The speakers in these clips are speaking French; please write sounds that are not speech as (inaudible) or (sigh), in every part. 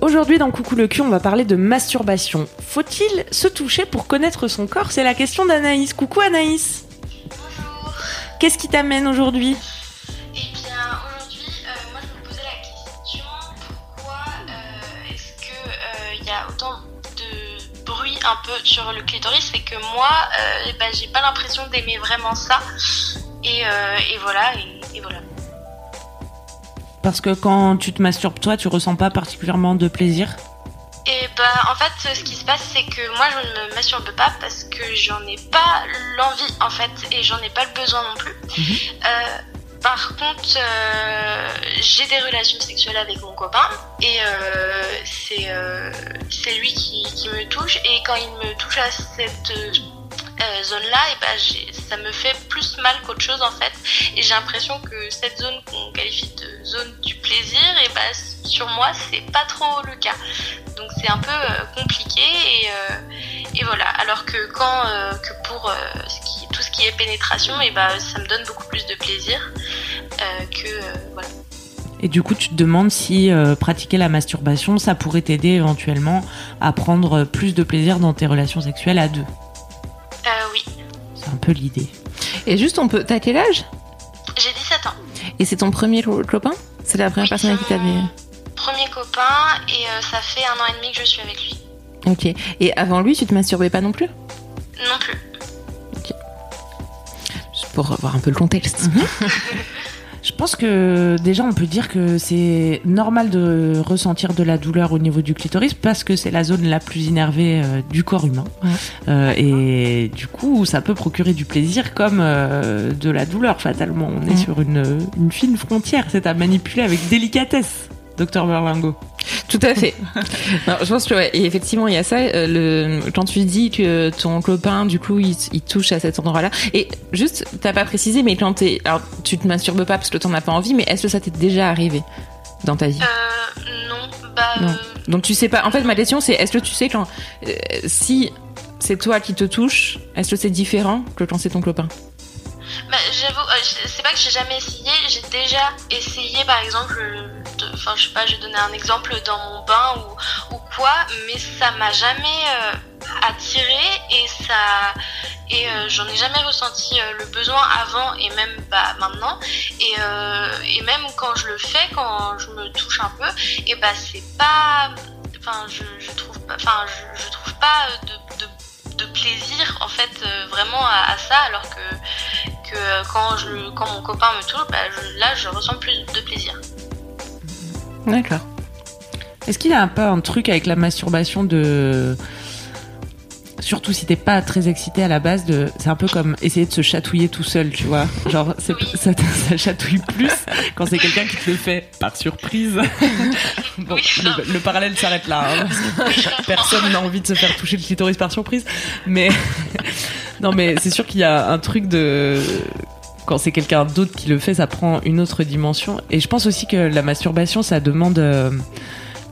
Aujourd'hui dans Coucou le cul, on va parler de masturbation. Faut-il se toucher pour connaître son corps? C'est la question d'Anaïs. Coucou Anaïs. Bonjour. Qu'est-ce qui t'amène aujourd'hui? Eh bien, aujourd'hui, euh, moi je me posais la question pourquoi euh, est-ce que euh, y a autant de bruit un peu sur le clitoris? Et que moi, bah, j'ai pas l'impression d'aimer vraiment ça. Et, euh, et voilà, et, et voilà. Parce que quand tu te masturbes toi, tu ressens pas particulièrement de plaisir Et bah en fait ce qui se passe c'est que moi je ne me masturbe pas parce que j'en ai pas l'envie en fait et j'en ai pas le besoin non plus. Euh, par contre euh, j'ai des relations sexuelles avec mon copain et euh, c'est euh, lui qui, qui me touche et quand il me touche à cette zone là et ben ça me fait plus mal qu'autre chose en fait. Et j'ai l'impression que cette zone qu'on qualifie de zone du plaisir et ben sur moi c'est pas trop le cas. Donc c'est un peu euh, compliqué et, euh, et voilà. Alors que quand euh, que pour euh, ce qui, tout ce qui est pénétration et ben ça me donne beaucoup plus de plaisir euh, que euh, voilà. Et du coup, tu te demandes si euh, pratiquer la masturbation, ça pourrait t'aider éventuellement à prendre plus de plaisir dans tes relations sexuelles à deux? Peu l'idée. Et juste, on peut. T'as quel âge? J'ai 17 ans Et c'est ton premier co- copain? C'est la première personne avec qui t'avais. premier copain et euh, ça fait un an et demi que je suis avec lui Ok. Et avant lui, tu te masturbais pas non plus? Non plus Juste pour avoir un peu le contexte. (laughs) (laughs) Je pense que déjà, on peut dire que c'est normal de ressentir de la douleur au niveau du clitoris parce que c'est la zone la plus innervée euh, du corps humain. Ouais. Euh, et du coup, ça peut procurer du plaisir comme euh, de la douleur, fatalement. On est sur une, une fine frontière. C'est à manipuler avec délicatesse, docteur Berlingo. Tout à fait. (laughs) non, je pense que ouais. Et effectivement, il y a ça. euh, le quand tu dis que ton copain, du coup, il, il touche à cet endroit-là. Et juste, t'as pas précisé, mais quand t'es, alors tu te masturbes pas parce que t'en as pas envie, mais est-ce que ça t'est déjà arrivé dans ta vie? Euh, non bah Non. euh, Donc tu sais pas. En fait, ma question c'est est-ce que tu sais quand euh, si c'est toi qui te touche, est-ce que c'est différent que quand c'est ton copain? Bah, j'avoue, euh, c'est pas que j'ai jamais essayé, j'ai déjà essayé par exemple, enfin je sais pas, je vais donner un exemple dans mon bain ou, ou quoi, mais ça m'a jamais euh, attiré et ça et euh, j'en ai jamais ressenti le besoin avant et même bah, maintenant. Et, et même quand je le fais, quand je me touche un peu, et bah c'est pas, enfin je, trouve pas, enfin je, trouve pas de, de, plaisir en fait vraiment à, à ça alors que que euh, quand, je, quand mon copain me touche, bah, je- là je ressens plus de plaisir. D'accord. Est-ce qu'il y a un peu un truc avec la masturbation de. Surtout si t'es pas très excité à la base, de... c'est un peu comme essayer de se chatouiller tout seul, tu vois. Genre, Oui. ça, ça chatouille plus quand c'est quelqu'un qui te le fait par surprise. bon, Oui, le, le parallèle s'arrête là. hein, parce (laughs) que personne n'a envie de se faire toucher le clitoris par surprise. Mais non, mais c'est sûr qu'il y a un truc de quand c'est quelqu'un d'autre qui le fait, ça prend une autre dimension. Et je pense aussi que la masturbation, ça demande. euh,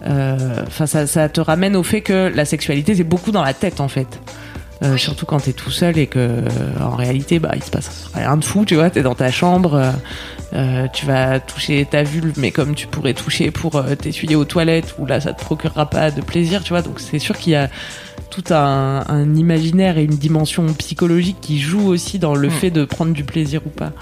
euh, Enfin, ça, ça te ramène au fait que la sexualité, c'est beaucoup dans la tête, en fait. euh, Oui. surtout quand t'es tout seul et que euh, en réalité bah il se passe rien de fou, tu vois, t'es dans ta chambre, euh, euh, tu vas toucher ta vulve, mais comme tu pourrais toucher pour t'essuyer aux toilettes, où là ça te procurera pas de plaisir, tu vois, donc c'est sûr qu'il y a tout un, un imaginaire et une dimension psychologique qui joue aussi dans le Mm. fait de prendre du plaisir ou pas.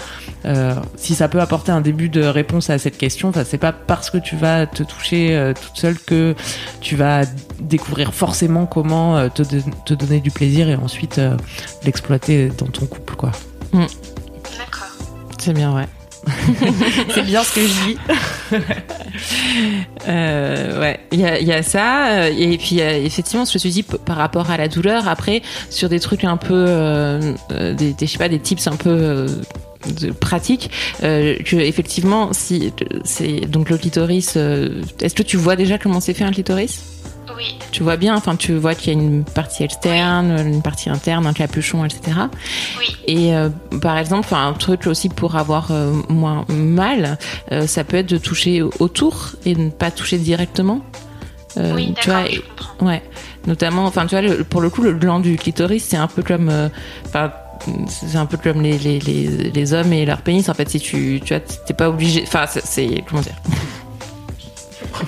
Euh, si ça peut apporter un début de réponse à cette question, enfin, c'est pas parce que tu vas te toucher euh, toute seule que tu vas découvrir forcément comment euh, te, te donner du plaisir et ensuite euh, l'exploiter dans ton couple, quoi. D'accord. C'est bien, ouais. (laughs) C'est bien ce que je dis. Euh, ouais, il y a, ça. euh, Et puis, euh, effectivement, je me suis dit, par rapport à la douleur, après, sur des trucs un peu, euh, des, je sais pas, des tips un peu euh, de pratique, que effectivement, si c'est donc le clitoris, est-ce que tu vois déjà comment c'est fait un clitoris? Oui. Tu vois bien, enfin, tu vois qu'il y a une partie externe, une partie interne, un capuchon, etc. Oui. Et euh, par exemple, un truc aussi pour avoir euh, moins mal, euh, ça peut être de toucher autour et de ne pas toucher directement. Oui, tu vois, je comprends. ouais. Notamment, enfin, tu vois, le- pour le coup, le gland du clitoris, c'est un peu comme, c'est un peu comme les, les, les, les hommes et leur pénis. En fait, si tu, tu vois, t'es pas obligé, enfin, c'est comment dire?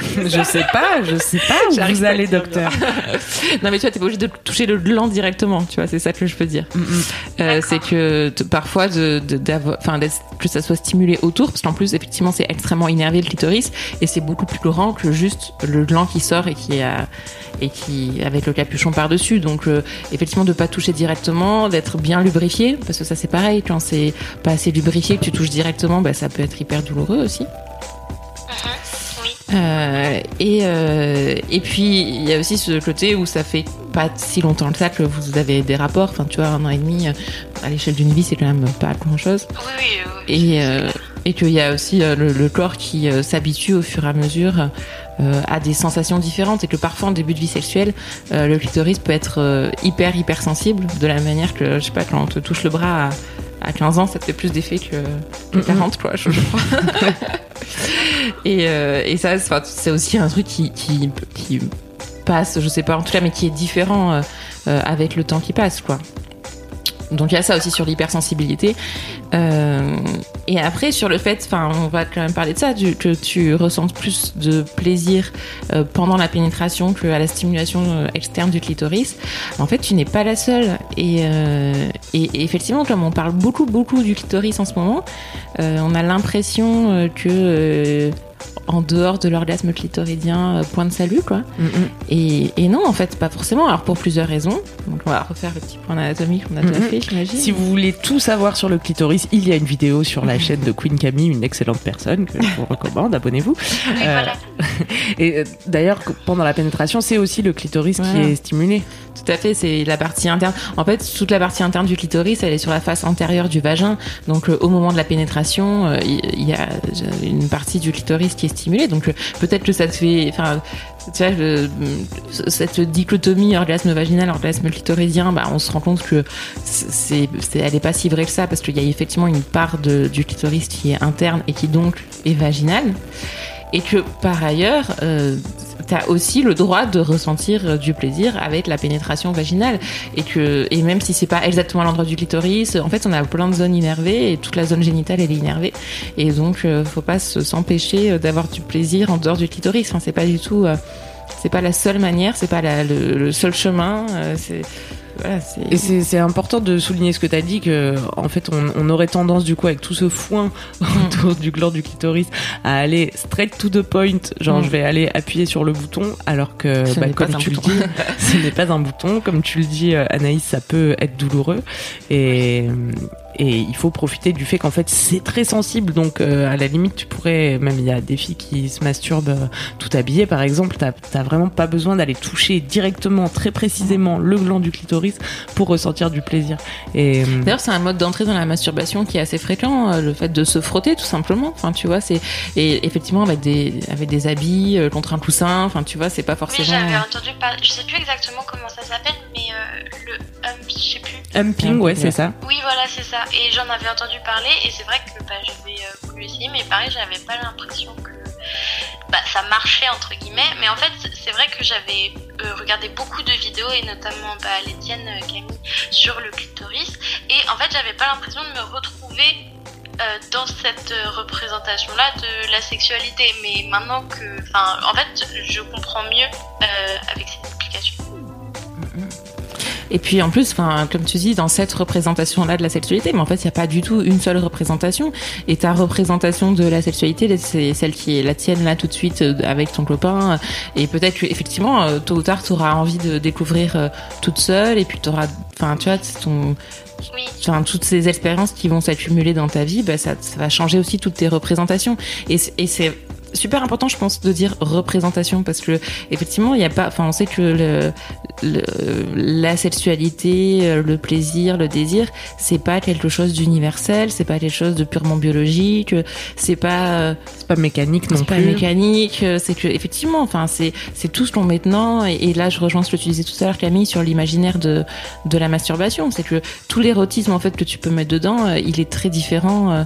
(laughs) je sais pas, je sais pas où J'arrive vous pas à allez, docteur. (laughs) non mais tu vois t'es pas obligé de toucher le gland directement tu vois c'est ça que je peux dire Mm, mm. Euh, c'est que t- parfois de, que ça soit stimulé autour parce qu'en plus effectivement c'est extrêmement énervé le clitoris et c'est beaucoup plus grand que juste le gland qui sort et qui a et qui avec le capuchon par dessus donc euh, effectivement de pas toucher directement d'être bien lubrifié parce que ça c'est pareil quand c'est pas assez lubrifié que tu touches directement bah, ça peut être hyper douloureux aussi. Euh, et, euh, et puis il y a aussi ce côté où ça fait pas si longtemps que ça que vous avez des rapports. Enfin, tu vois, un an et demi euh, à l'échelle d'une vie, c'est quand même pas grand chose. Oui, oui, oui. Et, euh, et qu'il y a aussi euh, le, le corps qui euh, s'habitue au fur et à mesure euh, à des sensations différentes et que parfois en début de vie sexuelle, euh, le clitoris peut être euh, hyper hyper sensible de la manière que je sais pas quand on te touche le bras à, à 15 ans, ça te fait plus d'effet que, que 40 quoi, je, (laughs) crois. (laughs) et, euh, et ça, c'est aussi un truc qui, qui, qui passe, je sais pas en tout cas, mais qui est différent euh, euh, avec le temps qui passe quoi. Donc il y a ça aussi sur l'hypersensibilité. Euh, et après sur le fait, enfin on va quand même parler de ça, que tu ressentes plus de plaisir euh, pendant la pénétration que à la stimulation euh, externe du clitoris. En fait, tu n'es pas la seule. Et, effectivement, comme on parle beaucoup beaucoup du clitoris en ce moment, on a l'impression que en dehors de l'orgasme clitoridien, euh, point de salut quoi. Mm, mm. Et, et non, en fait, pas forcément. Alors pour plusieurs raisons. Donc on va refaire le petit point anatomique qu'on a déjà Mhm. fait, j'imagine. Si vous voulez tout savoir sur le clitoris, il y a une vidéo sur la chaîne de Queen Camille, une excellente personne que je vous (laughs) recommande, abonnez-vous. Euh, voilà. (laughs) Et euh, d'ailleurs, pendant la pénétration, c'est aussi le clitoris qui est stimulé. Tout à fait, c'est la partie interne. En fait, toute la partie interne du clitoris, elle est sur la face antérieure du vagin. Donc, euh, au moment de la pénétration, euh, il il y, a une partie du clitoris qui est Donc, euh, peut-être que ça te fait, enfin, tu vois, cette dichotomie orgasme vaginal, orgasme clitoridien, bah, on se rend compte que c'est, elle est pas si vraie que ça parce qu'il y a effectivement une part de, du clitoris qui est interne et qui donc est vaginale. Et que par ailleurs, euh, t'as aussi le droit de ressentir euh, du plaisir avec la pénétration vaginale et que et même si c'est pas exactement l'endroit du clitoris, en fait on a plein de zones innervées et toute la zone génitale elle est innervée et donc euh, faut pas se- s'empêcher euh, d'avoir du plaisir en dehors du clitoris. Enfin c'est pas du tout, euh, c'est pas la seule manière, c'est pas la- le, le seul chemin. euh, c'est voilà, c'est Et c'est c'est important de souligner ce que tu as dit, que en fait, on, on aurait tendance, du coup, avec tout ce foin (laughs) autour du gland du clitoris, à aller straight to the point. Genre, Mm. je vais aller appuyer sur le bouton, alors que, Ce bah, comme tu le dis, ce n'est pas un bouton. Comme tu le dis, euh, Anaïs, ça peut être douloureux. Et, et il faut profiter du fait qu'en fait, c'est très sensible. Donc, euh, à la limite, tu pourrais, même il y a des filles qui se masturbent euh, tout habillées, par exemple, t'as t'as vraiment pas besoin d'aller toucher directement, très précisément, le gland du clitoris pour ressentir du plaisir. Et euh, D'ailleurs, c'est un mode d'entrée dans la masturbation qui est assez fréquent, euh, le fait de se frotter tout simplement. Enfin, tu vois, c'est et effectivement avec des avec des habits euh, contre un coussin. Enfin, tu vois, c'est pas Oui, forcément. j'avais entendu parler. Je sais plus exactement comment ça s'appelle, mais euh, le hump, je sais plus. humping, ouais, c'est ça. Oui, voilà, c'est ça. Et j'en avais entendu parler, et c'est vrai que bah, j'avais euh, voulu essayer, mais pareil, j'avais pas l'impression que bah, ça marchait entre guillemets. Mais en fait, c'est vrai que j'avais regardé beaucoup de vidéos et notamment bah, l'Étienne Camille sur le clitoris. Et en fait, j'avais pas l'impression de me retrouver dans cette représentation-là de la sexualité. Mais maintenant que, enfin, en fait, je comprends mieux avec cette explication. Et puis en plus, enfin, comme tu dis, dans cette représentation-là de la sexualité, mais en fait, il n'y a pas du tout une seule représentation. Et ta représentation de la sexualité, c'est celle qui est la tienne là tout de suite euh, avec ton copain. Et peut-être que effectivement, euh, tôt ou tard, tu auras envie de découvrir euh, toute seule. Et puis tu auras, enfin, tu vois, ton Enfin, toutes ces expériences qui vont s'accumuler dans ta vie, bah, ça, ça, va changer aussi toutes tes représentations. Et, et c'est super important, je pense, de dire représentation parce que effectivement, il n'y a pas. Enfin, on sait que le, le, la sexualité, euh, le plaisir, le désir, c'est pas quelque chose d'universel, c'est pas quelque chose de purement biologique, c'est pas euh, c'est pas mécanique non plus. C'est pas mécanique, euh, c'est que effectivement, enfin, c'est c'est tout ce qu'on met dedans. Et, là, je rejoins ce que tu disais tout à l'heure, Camille, sur l'imaginaire de de la masturbation. C'est que tout l'érotisme en fait que tu peux mettre dedans, il est très différent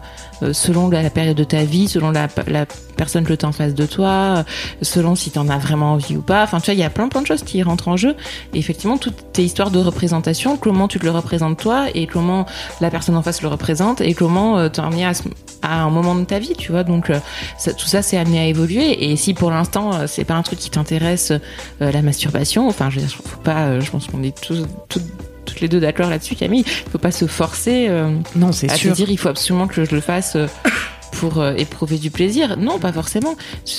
selon la, période de ta vie, selon la, la personne que en face de toi, selon si tu en as vraiment envie ou pas. Enfin, tu vois, il y a plein plein de choses qui rentrent en jeu. Et effectivement, toutes tes histoires de représentation, comment tu te le représentes toi et comment la personne en face le représente et comment euh, t'en es à, à, un moment de ta vie, tu vois. Donc, euh, tout ça, c'est amené à évoluer. Et si pour l'instant, euh, c'est pas un truc qui t'intéresse, la masturbation, enfin, je veux dire, faut pas, je pense qu'on est tous, toutes toutes les deux d'accord là-dessus, Camille. Il faut pas se forcer. non, c'est sûr. À dire, il faut absolument que je le fasse pour euh, éprouver du plaisir. Non, pas forcément.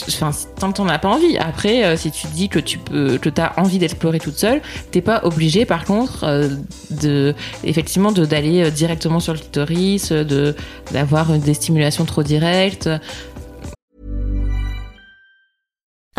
Enfin, tant t'en as pas envie. Après, euh, si tu dis que tu peux, t'as envie d'explorer toute seule, t'es pas obligé, par contre, euh, de d'aller directement sur le clitoris, de d'avoir des stimulations trop directes.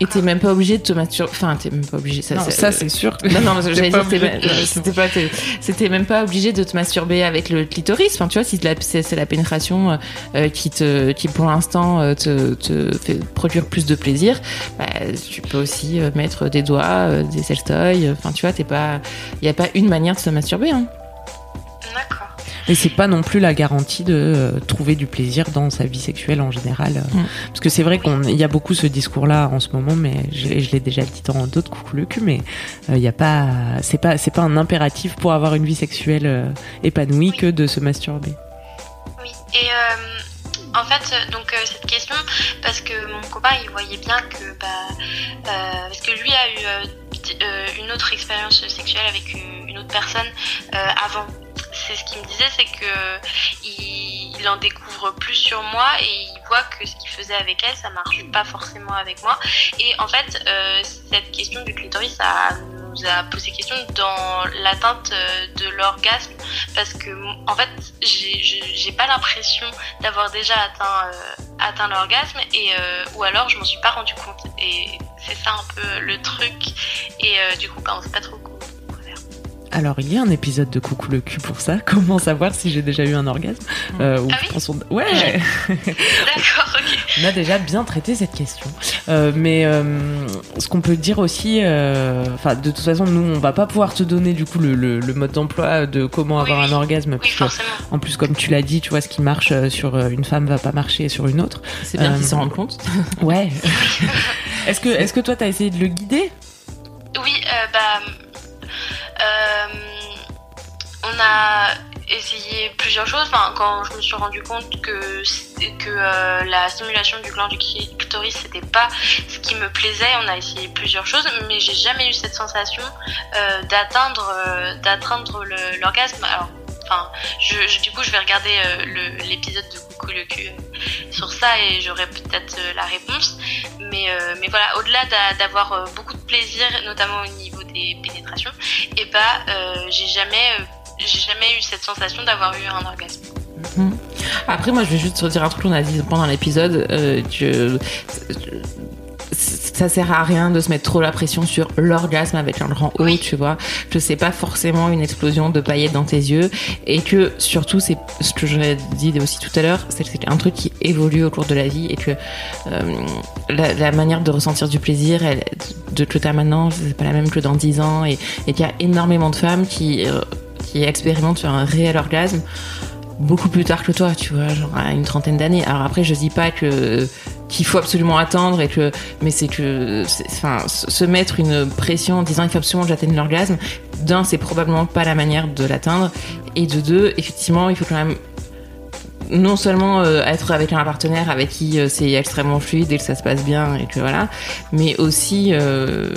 Et t'es même pas obligé de te masturber. Enfin, t'es même pas obligé. Ça, non, ça c'est sûr. Non, non, j'allais dire, c'était pas, c'était même pas obligé de te masturber avec le clitoris. Enfin, tu vois, si c'est la pénétration euh, qui te, qui pour l'instant euh, te, te, fait produire plus de plaisir, bah, tu peux aussi euh, mettre des doigts, des sextoys. Enfin, tu vois, t'es pas, il y a pas une manière de se masturber. Hein. D'accord. Et c'est pas non plus la garantie de euh, trouver du plaisir dans sa vie sexuelle en général. Euh. Mm. Parce que c'est vrai qu'il y a beaucoup ce discours-là en ce moment, mais je, l'ai déjà dit dans d'autres coucou le cul, mais il euh, y a pas, c'est pas, c'est pas un impératif pour avoir une vie sexuelle épanouie que de se masturber. Oui. Et en fait, donc cette question, parce que mon copain, il voyait bien que, bah, parce que lui a eu une autre expérience sexuelle avec une autre personne avant c'est ce qu'il me disait, c'est que il, en découvre plus sur moi et il voit que ce qu'il faisait avec elle, ça marche pas forcément avec moi. Et en fait, euh, cette question du clitoris, ça nous a posé question dans l'atteinte euh, de l'orgasme. Parce que en fait, j'ai pas l'impression d'avoir déjà atteint euh, atteint l'orgasme et ou alors je m'en suis pas rendu compte. Et c'est ça un peu le truc. Et du coup quand on sait pas trop alors, il y a un épisode de Coucou le cul pour ça. (laughs) Comment savoir si j'ai déjà eu un orgasme euh, ah oui (laughs) Ouais D'accord, ok. On a déjà bien traité cette question. Euh, mais euh, ce qu'on peut dire aussi, euh, enfin, de toute façon, nous, on va pas pouvoir te donner du coup le, le, le mode d'emploi de comment avoir un orgasme. Oui, en plus, comme tu l'as dit, tu vois, ce qui marche sur une femme va pas marcher sur une autre. C'est bien qu'ils s'en rendent compte. ouais. (laughs) est-ce que, est-ce que toi, t'as essayé de le guider? Oui, bah on a essayé plusieurs choses. Quand je me suis rendu compte que, euh, la stimulation du gland du clitoris c'était pas ce qui me plaisait, on a essayé plusieurs choses, mais j'ai jamais eu cette sensation euh, d'atteindre d'atteindre l'orgasme. Alors, enfin, je, du coup, je vais regarder l'épisode de Coucou le cul sur ça et j'aurai peut-être la réponse. Mais, mais voilà, au-delà d'avoir beaucoup de plaisir, notamment au niveau des pénétrations, et bah euh, j'ai jamais, euh, j'ai jamais eu cette sensation d'avoir eu un orgasme. Après, moi, je vais juste redire un truc qu'on a dit pendant l'épisode. Euh, ça sert à rien de se mettre trop la pression sur l'orgasme avec un grand O, tu vois. Que c'est pas forcément une explosion de paillettes dans tes yeux et que surtout c'est ce que j'aurais dit aussi tout à l'heure, c'est un truc qui évolue au cours de la vie et que euh, la, la, manière de ressentir du plaisir, elle, de que t'as maintenant, c'est pas la même que dans 10 ans et, et qu'il y a énormément de femmes qui euh, qui expérimentent sur un réel orgasme beaucoup plus tard que toi, tu vois, genre à une trentaine d'années. Alors après, je dis pas que qu'il faut absolument attendre et que, mais c'est que, enfin, se mettre une pression en disant il faut absolument que j'atteigne l'orgasme. D'un, c'est probablement pas la manière de l'atteindre, et de deux, effectivement, il faut quand même non seulement euh, être avec un partenaire avec qui euh, c'est extrêmement fluide et que ça se passe bien et que voilà, mais aussi euh,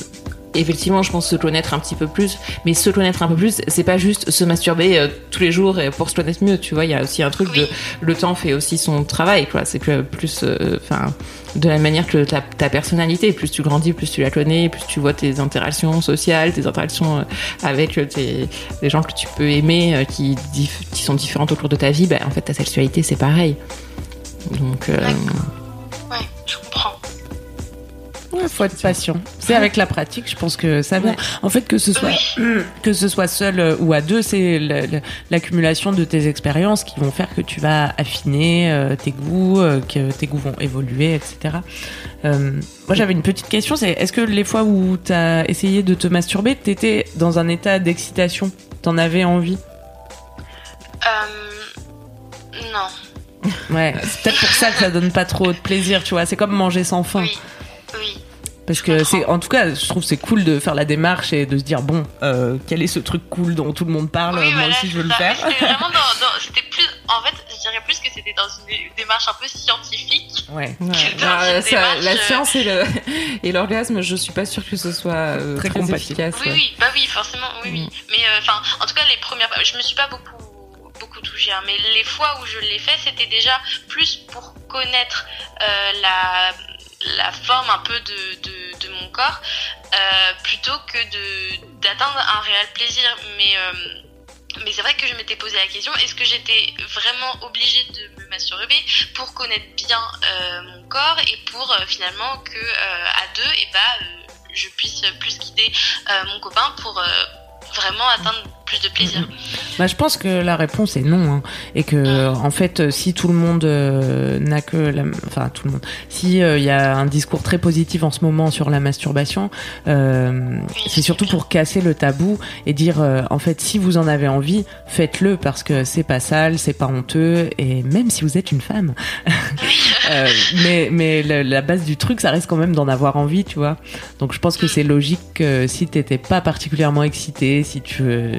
effectivement, je pense se connaître un petit peu plus. Mais se connaître un peu plus, c'est pas juste se masturber euh, tous les jours pour se connaître mieux. Tu vois, il y a aussi un truc de le temps fait aussi son travail. Quoi, c'est que plus, euh, enfin, de la manière que ta, ta, personnalité, plus tu grandis, plus tu la connais, plus tu vois tes interactions sociales, tes interactions euh, avec tes, les gens que tu peux aimer, qui, qui sont différentes au cours de ta vie. Bah, en fait, ta sexualité, c'est pareil. Donc. Ouais, faut être patient. C'est avec la pratique, je pense que ça vient. En fait, que ce soit que ce soit seul euh, ou à deux, c'est l'accumulation de tes expériences qui vont faire que tu vas affiner euh, tes goûts, euh, que tes goûts vont évoluer, etc. moi, j'avais une petite question. C'est est-ce que les fois où tu as essayé de te masturber, t'étais dans un état d'excitation? T'en avais envie? Non. Ouais, c'est peut-être pour ça que ça donne pas trop de plaisir, tu vois. C'est comme manger sans faim. Oui. Oui. Parce que c'est, en tout cas, je trouve c'est cool de faire la démarche et de se dire bon, euh, quel est ce truc cool dont tout le monde parle Oui, Moi voilà, aussi, je veux le faire. C'était (laughs) vraiment dans, dans- c'était plus, en fait, je dirais plus que c'était dans une dé- démarche un peu scientifique. Ouais. Ouais. Alors, ça- démarche, la euh, science et le- (laughs) et l'orgasme, je suis pas sûre que ce soit euh, Très très, efficace. Oui, ouais. oui, bah oui, forcément, oui, oui. Mais euh, enfin, en tout cas, les premières, je me suis pas beaucoup beaucoup touchée, hein, mais les fois où je l'ai fait, c'était déjà plus pour connaître euh, la la forme un peu de, de, mon corps euh, plutôt que de d'atteindre un réel plaisir. Mais euh, mais c'est vrai que je m'étais posé la question est-ce que j'étais vraiment obligée de me masturber pour connaître bien euh, mon corps et pour finalement que à deux et bah euh, je puisse plus euh, mon copain pour vraiment atteindre plus de plaisir. Bah, je pense que la réponse est non, hein. et que en fait, euh, si tout le monde euh, n'a que, la... enfin tout le monde, si euh, il y a un discours très positif en ce moment sur la masturbation, euh, c'est surtout pour casser le tabou et dire, euh, en fait, si vous en avez envie, faites-le parce que c'est pas sale, c'est pas honteux, et même si vous êtes une femme, (laughs) Euh, mais mais la base du truc, ça reste quand même d'en avoir envie, tu vois. Donc je pense que c'est logique que si t'étais pas particulièrement excité, si tu veux-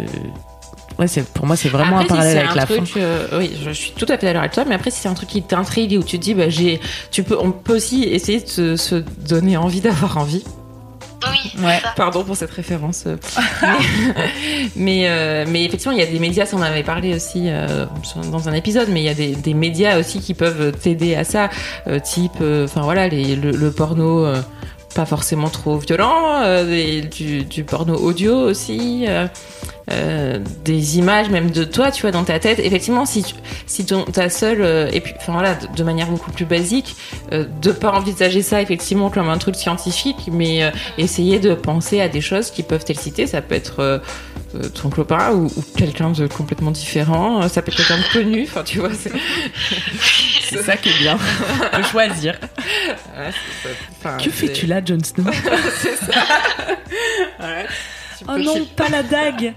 Ouais, c'est pour moi c'est vraiment Après, un parallèle si avec la fin. euh, oui, je suis tout à fait d'accord avec toi. Mais après, si c'est un truc qui t'intrigue et où tu te dis, bah, j'ai, tu peux, on peut aussi essayer de se, se donner envie d'avoir envie. Oui, Ouais. ça. Pardon pour cette référence. euh, mais, (laughs) mais, euh, mais effectivement, il y a des médias, ça on en avait parlé aussi euh, dans un épisode, mais il y a des, des médias aussi qui peuvent t'aider à ça, euh, type, euh, enfin voilà, les, le, le porno. Pas forcément trop violent, euh, du, porno audio aussi, euh, euh, des images même de toi, tu vois, dans ta tête. Effectivement, si tu, si ton, ta seule, et puis, enfin voilà, de, manière beaucoup plus basique, de pas envisager ça effectivement comme un truc scientifique, mais essayer de penser à des choses qui peuvent t'exciter. Ça peut être ton copain ou, ou quelqu'un de complètement différent. Ça peut être quelqu'un de connu. Enfin, tu vois, (laughs) c'est. Ça qui est bien, (laughs) de choisir. Ouais, enfin, Que fais-tu là, Jon Snow (laughs) C'est ça. Oh non, pas la dague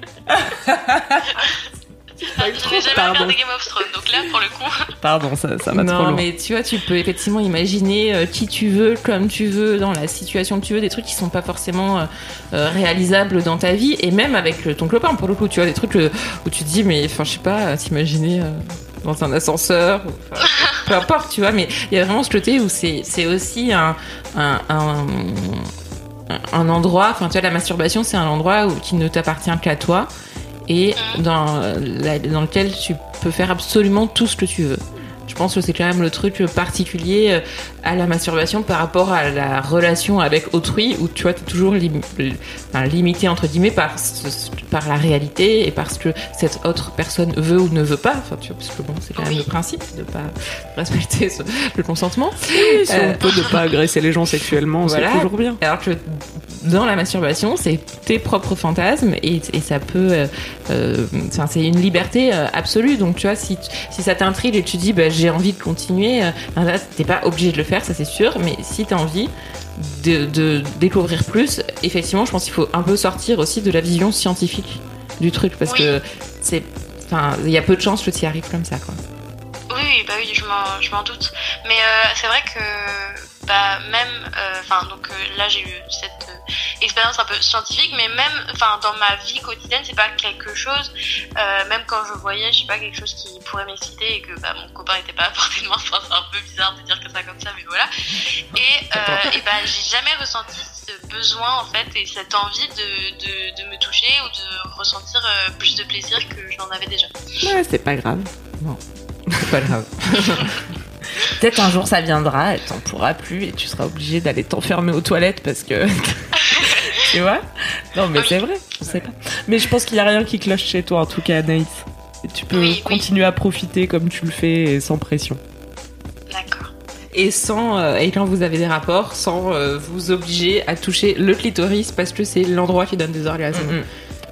Ah, je n'ai jamais Pardon. regardé Game of Thrones, donc là, pour le coup, Pardon, ça, ça va trop Non, mais tu vois, tu peux effectivement imaginer euh, qui tu veux, comme tu veux, dans la situation que tu veux, des trucs qui sont pas forcément euh, euh, réalisables dans ta vie, et même avec euh, ton copain, pour le coup, tu vois, des trucs euh, où tu te dis, mais enfin, je sais pas, t'imaginer euh, dans un ascenseur, ou, peu importe, tu vois, mais il y a vraiment ce côté où c'est aussi un, endroit, enfin, tu vois, la masturbation, c'est un endroit qui ne t'appartient qu'à toi, et dans, dans lequel tu peux faire absolument tout ce que tu veux. Je pense que c'est quand même le truc particulier euh, à la masturbation par rapport à la relation avec autrui, où tu vois, t'es toujours lim- enfin, limité entre guillemets par, ce- par la réalité et parce que cette autre personne veut ou ne veut pas. Enfin, tu vois, parce que bon, c'est quand même Oui. le principe de pas (laughs) respecter ce- le consentement. Si Euh, on peut ne pas (laughs) agresser les gens sexuellement, Voilà. c'est toujours bien. Alors que dans la masturbation, c'est tes propres fantasmes et, et ça peut. euh, euh, c'est une liberté absolue. Donc, tu vois, si, si ça t'intrigue et tu dis bah, j'ai envie de continuer, euh, enfin, là, t'es pas obligé de le faire, ça c'est sûr. Mais si t'as envie de, de découvrir plus, effectivement, je pense qu'il faut un peu sortir aussi de la vision scientifique du truc parce Oui. que c'est. Enfin, il y a peu de chances que tu y arrives comme ça, quoi. Oui, bah oui, je m'en, doute. Mais euh, c'est vrai que, bah, même, euh, enfin, donc euh, là, j'ai eu cette euh, expérience un peu scientifique, mais même, enfin, dans ma vie quotidienne, c'est pas quelque chose, euh, même quand je voyais, je sais pas, quelque chose qui pourrait m'exciter et que, bah, mon copain était pas à portée de enfin, c'est un peu bizarre de dire que ça comme ça, mais voilà. Et, (laughs) euh, et bah, j'ai jamais ressenti ce besoin, en fait, et cette envie de, de, de me toucher ou de ressentir euh, plus de plaisir que je n'en avais déjà. Ouais, c'est pas grave. (laughs) C'est pas grave. (laughs) Peut-être un jour ça viendra et t'en pourras plus et tu seras obligé d'aller t'enfermer aux toilettes parce que. Tu vois Non, mais c'est vrai, je sais pas. Mais je pense qu'il y a rien qui cloche chez toi, en tout cas, Anaïs. Et tu peux Oui, oui. continuer à profiter comme tu le fais et sans pression. D'accord. et sans euh, et quand vous avez des rapports sans euh, vous obliger à toucher le clitoris parce que c'est l'endroit qui donne des orgasmes.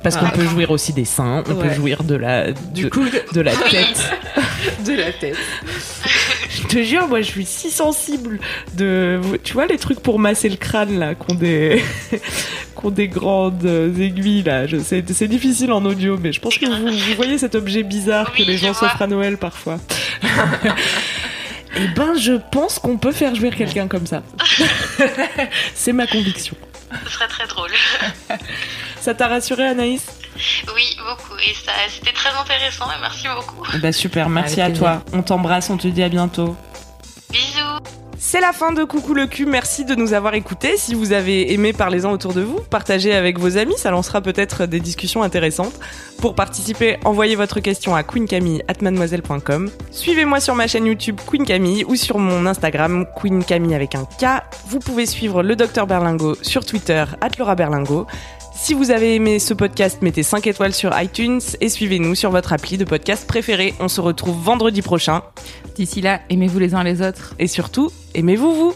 Parce Ah. qu'on peut jouir aussi des seins, on peut jouir de la, Du de, coup, de la (laughs) tête. (laughs) de la tête. (laughs) Je te jure, moi je suis si sensible de. Tu vois les trucs pour masser le crâne là, qu'on des. Des grandes euh, aiguilles là. Je sais, c'est difficile en audio, mais je pense que vous, vous voyez cet objet bizarre que les gens s'offrent à Noël parfois. (laughs) Eh ben, je pense qu'on peut faire jouir quelqu'un comme ça. (laughs) c'est ma conviction. Ce serait très drôle. Ça t'a rassuré, Anaïs? Oui, beaucoup. Et ça, c'était très intéressant et merci beaucoup. Bah super, merci Avec à toi. On t'embrasse, on te dit à bientôt. C'est la fin de Coucou le cul, merci de nous avoir écoutés. Si vous avez aimé, parlez-en autour de vous, partagez avec vos amis, ça lancera peut-être des discussions intéressantes. Pour participer, envoyez votre question à queencamille@mademoiselle.com. Suivez-moi sur ma chaîne YouTube Queen Camille ou sur mon Instagram Queen Camille avec un K. Vous pouvez suivre le docteur Berlingo sur Twitter Laura Berlingo. Si vous avez aimé ce podcast, mettez 5 étoiles sur iTunes et suivez-nous sur votre appli de podcast préféré. On se retrouve vendredi prochain D'ici là, aimez-vous les uns les autres. et surtout, aimez-vous vous